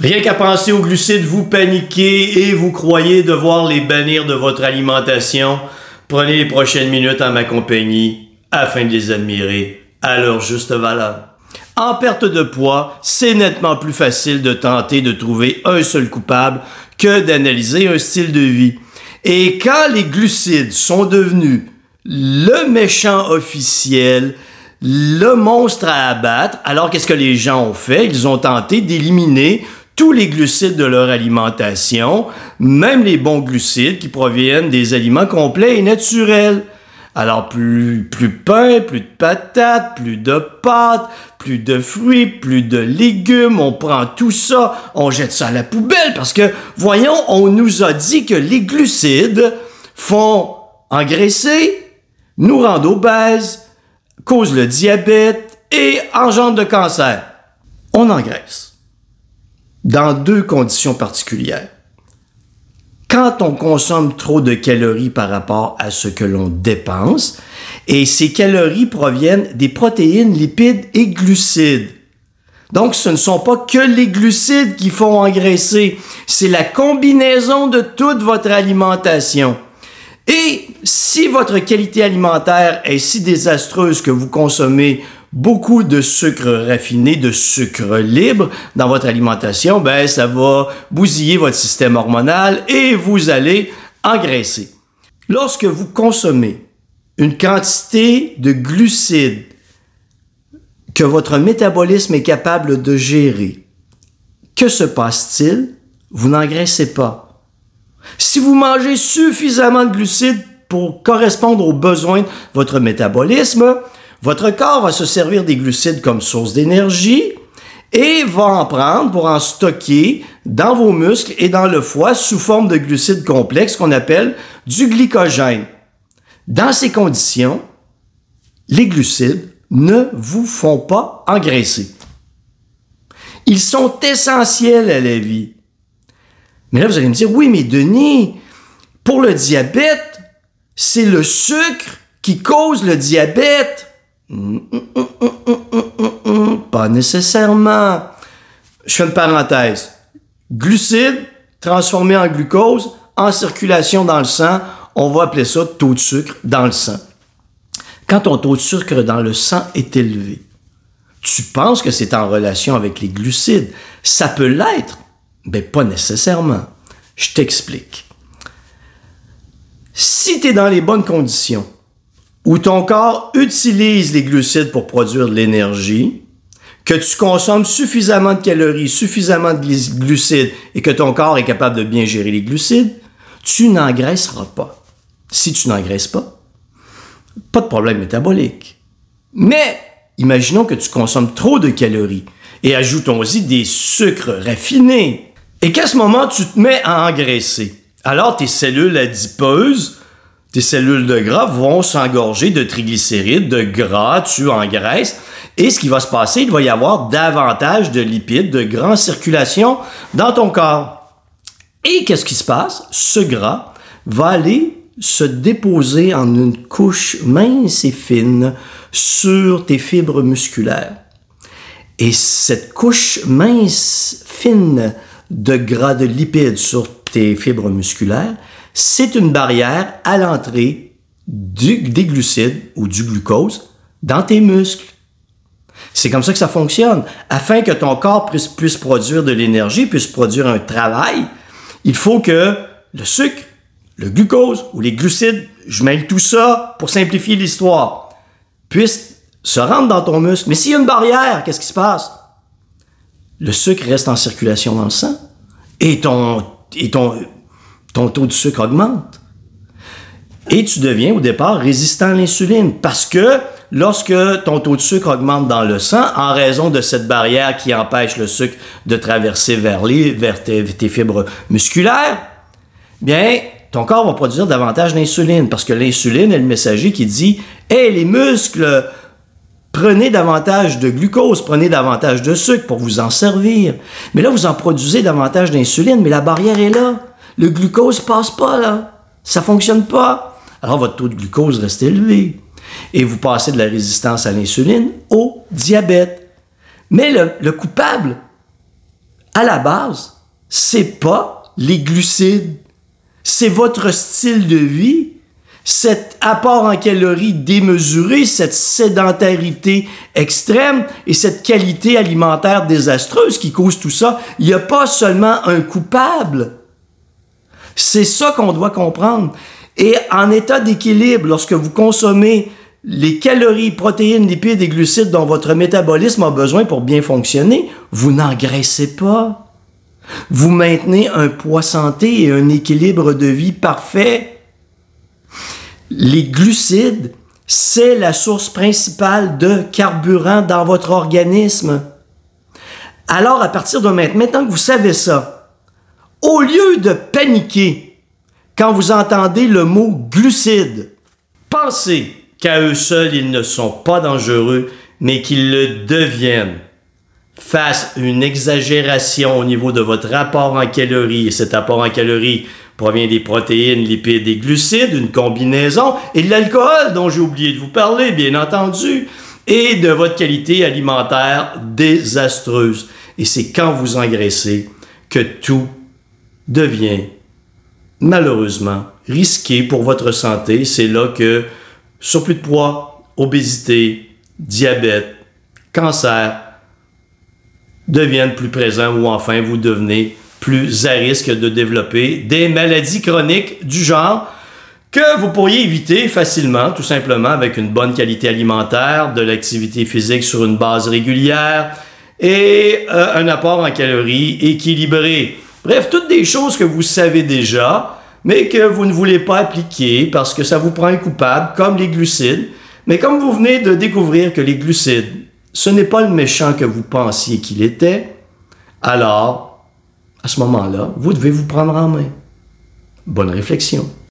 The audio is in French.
Rien qu'à penser aux glucides, vous paniquez et vous croyez devoir les bannir de votre alimentation. Prenez les prochaines minutes en ma compagnie afin de les admirer à leur juste valeur. En perte de poids, c'est nettement plus facile de tenter de trouver un seul coupable que d'analyser un style de vie. Et quand les glucides sont devenus le méchant officiel, le monstre à abattre, alors qu'est-ce que les gens ont fait? Ils ont tenté d'éliminer tous les glucides de leur alimentation, même les bons glucides qui proviennent des aliments complets et naturels. Alors plus, plus pain, plus de patates, plus de pâtes, plus de fruits, plus de légumes, on prend tout ça, on jette ça à la poubelle parce que, voyons, on nous a dit que les glucides font engraisser, nous rendent obèses, causent le diabète et engendrent le cancer. On engraisse. Dans deux conditions particulières quand on consomme trop de calories par rapport à ce que l'on dépense, et ces calories proviennent des protéines, lipides et glucides. Donc, ce ne sont pas que les glucides qui font engraisser, c'est la combinaison de toute votre alimentation. Et si votre qualité alimentaire est si désastreuse que vous consommez beaucoup de sucre raffiné, de sucre libre dans votre alimentation, ben ça va bousiller votre système hormonal et vous allez engraisser. Lorsque vous consommez une quantité de glucides que votre métabolisme est capable de gérer, que se passe-t-il? Vous n'engraissez pas. Si vous mangez suffisamment de glucides pour correspondre aux besoins de votre métabolisme, votre corps va se servir des glucides comme source d'énergie et va en prendre pour en stocker dans vos muscles et dans le foie sous forme de glucides complexes qu'on appelle du glycogène. Dans ces conditions, les glucides ne vous font pas engraisser. Ils sont essentiels à la vie. Mais là, vous allez me dire, oui, mais Denis, pour le diabète, c'est le sucre qui cause le diabète. Pas nécessairement. Je fais une parenthèse. Glucides transformés en glucose en circulation dans le sang, on va appeler ça taux de sucre dans le sang. Quand ton taux de sucre dans le sang est élevé, tu penses que c'est en relation avec les glucides. Ça peut l'être, mais pas nécessairement. Je t'explique. Si tu es dans les bonnes conditions, où ton corps utilise les glucides pour produire de l'énergie, que tu consommes suffisamment de calories, suffisamment de glucides et que ton corps est capable de bien gérer les glucides, tu n'engraisseras pas. Si tu n'engraisses pas, pas de problème métabolique. Mais imaginons que tu consommes trop de calories et ajoutons-y des sucres raffinés et qu'à ce moment tu te mets à engraisser. Alors tes cellules adipeuses tes cellules de gras vont s'engorger de triglycérides, de gras, tu engraisses. Et ce qui va se passer, il va y avoir davantage de lipides, de gras en circulation dans ton corps. Et qu'est-ce qui se passe? Ce gras va aller se déposer en une couche mince et fine sur tes fibres musculaires. Et cette couche mince, fine de gras, de lipides sur tes fibres musculaires, c'est une barrière à l'entrée des glucides ou du glucose dans tes muscles. C'est comme ça que ça fonctionne. Afin que ton corps puisse, produire de l'énergie, puisse produire un travail, il faut que le sucre, le glucose ou les glucides, je mêle tout ça pour simplifier l'histoire, puissent se rendre dans ton muscle. Mais s'il y a une barrière, qu'est-ce qui se passe? Le sucre reste en circulation dans le sang et ton, et ton, ton taux de sucre augmente. Et tu deviens au départ résistant à l'insuline parce que lorsque ton taux de sucre augmente dans le sang en raison de cette barrière qui empêche le sucre de traverser vers, les, tes, fibres musculaires, bien, ton corps va produire davantage d'insuline parce que l'insuline est le messager qui dit Hey, les muscles, prenez davantage de glucose, prenez davantage de sucre pour vous en servir. Mais là, vous en produisez davantage d'insuline, mais la barrière est là. Le glucose passe pas là. Ça fonctionne pas. Alors votre taux de glucose reste élevé. Et vous passez de la résistance à l'insuline au diabète. Mais le, coupable à la base, c'est pas les glucides, c'est votre style de vie, cet apport en calories démesuré, cette sédentarité extrême et cette qualité alimentaire désastreuse qui cause tout ça. Il n'y a pas seulement un coupable. C'est ça qu'on doit comprendre. Et en état d'équilibre, lorsque vous consommez les calories, protéines, lipides et glucides dont votre métabolisme a besoin pour bien fonctionner, vous n'engraissez pas. Vous maintenez un poids santé et un équilibre de vie parfait. Les glucides, c'est la source principale de carburant dans votre organisme. Alors, à partir de maintenant que vous savez ça, au lieu de paniquer quand vous entendez le mot glucides, pensez qu'à eux seuls, ils ne sont pas dangereux, mais qu'ils le deviennent face une exagération au niveau de votre rapport en calories, et cet apport en calories provient des protéines, lipides et glucides, une combinaison, et de l'alcool dont j'ai oublié de vous parler, bien entendu, et de votre qualité alimentaire désastreuse. Et c'est quand vous engraissez que tout devient malheureusement risqué pour votre santé. C'est là que surplus de poids, obésité, diabète, cancer deviennent plus présents ou enfin vous devenez plus à risque de développer des maladies chroniques du genre que vous pourriez éviter facilement, tout simplement avec une bonne qualité alimentaire, de l'activité physique sur une base régulière et euh, un apport en calories équilibré. Bref, toutes des choses que vous savez déjà, mais que vous ne voulez pas appliquer parce que ça vous prend un coupable, comme les glucides. Mais comme vous venez de découvrir que les glucides, ce n'est pas le méchant que vous pensiez qu'il était, alors, à ce moment-là, vous devez vous prendre en main. Bonne réflexion.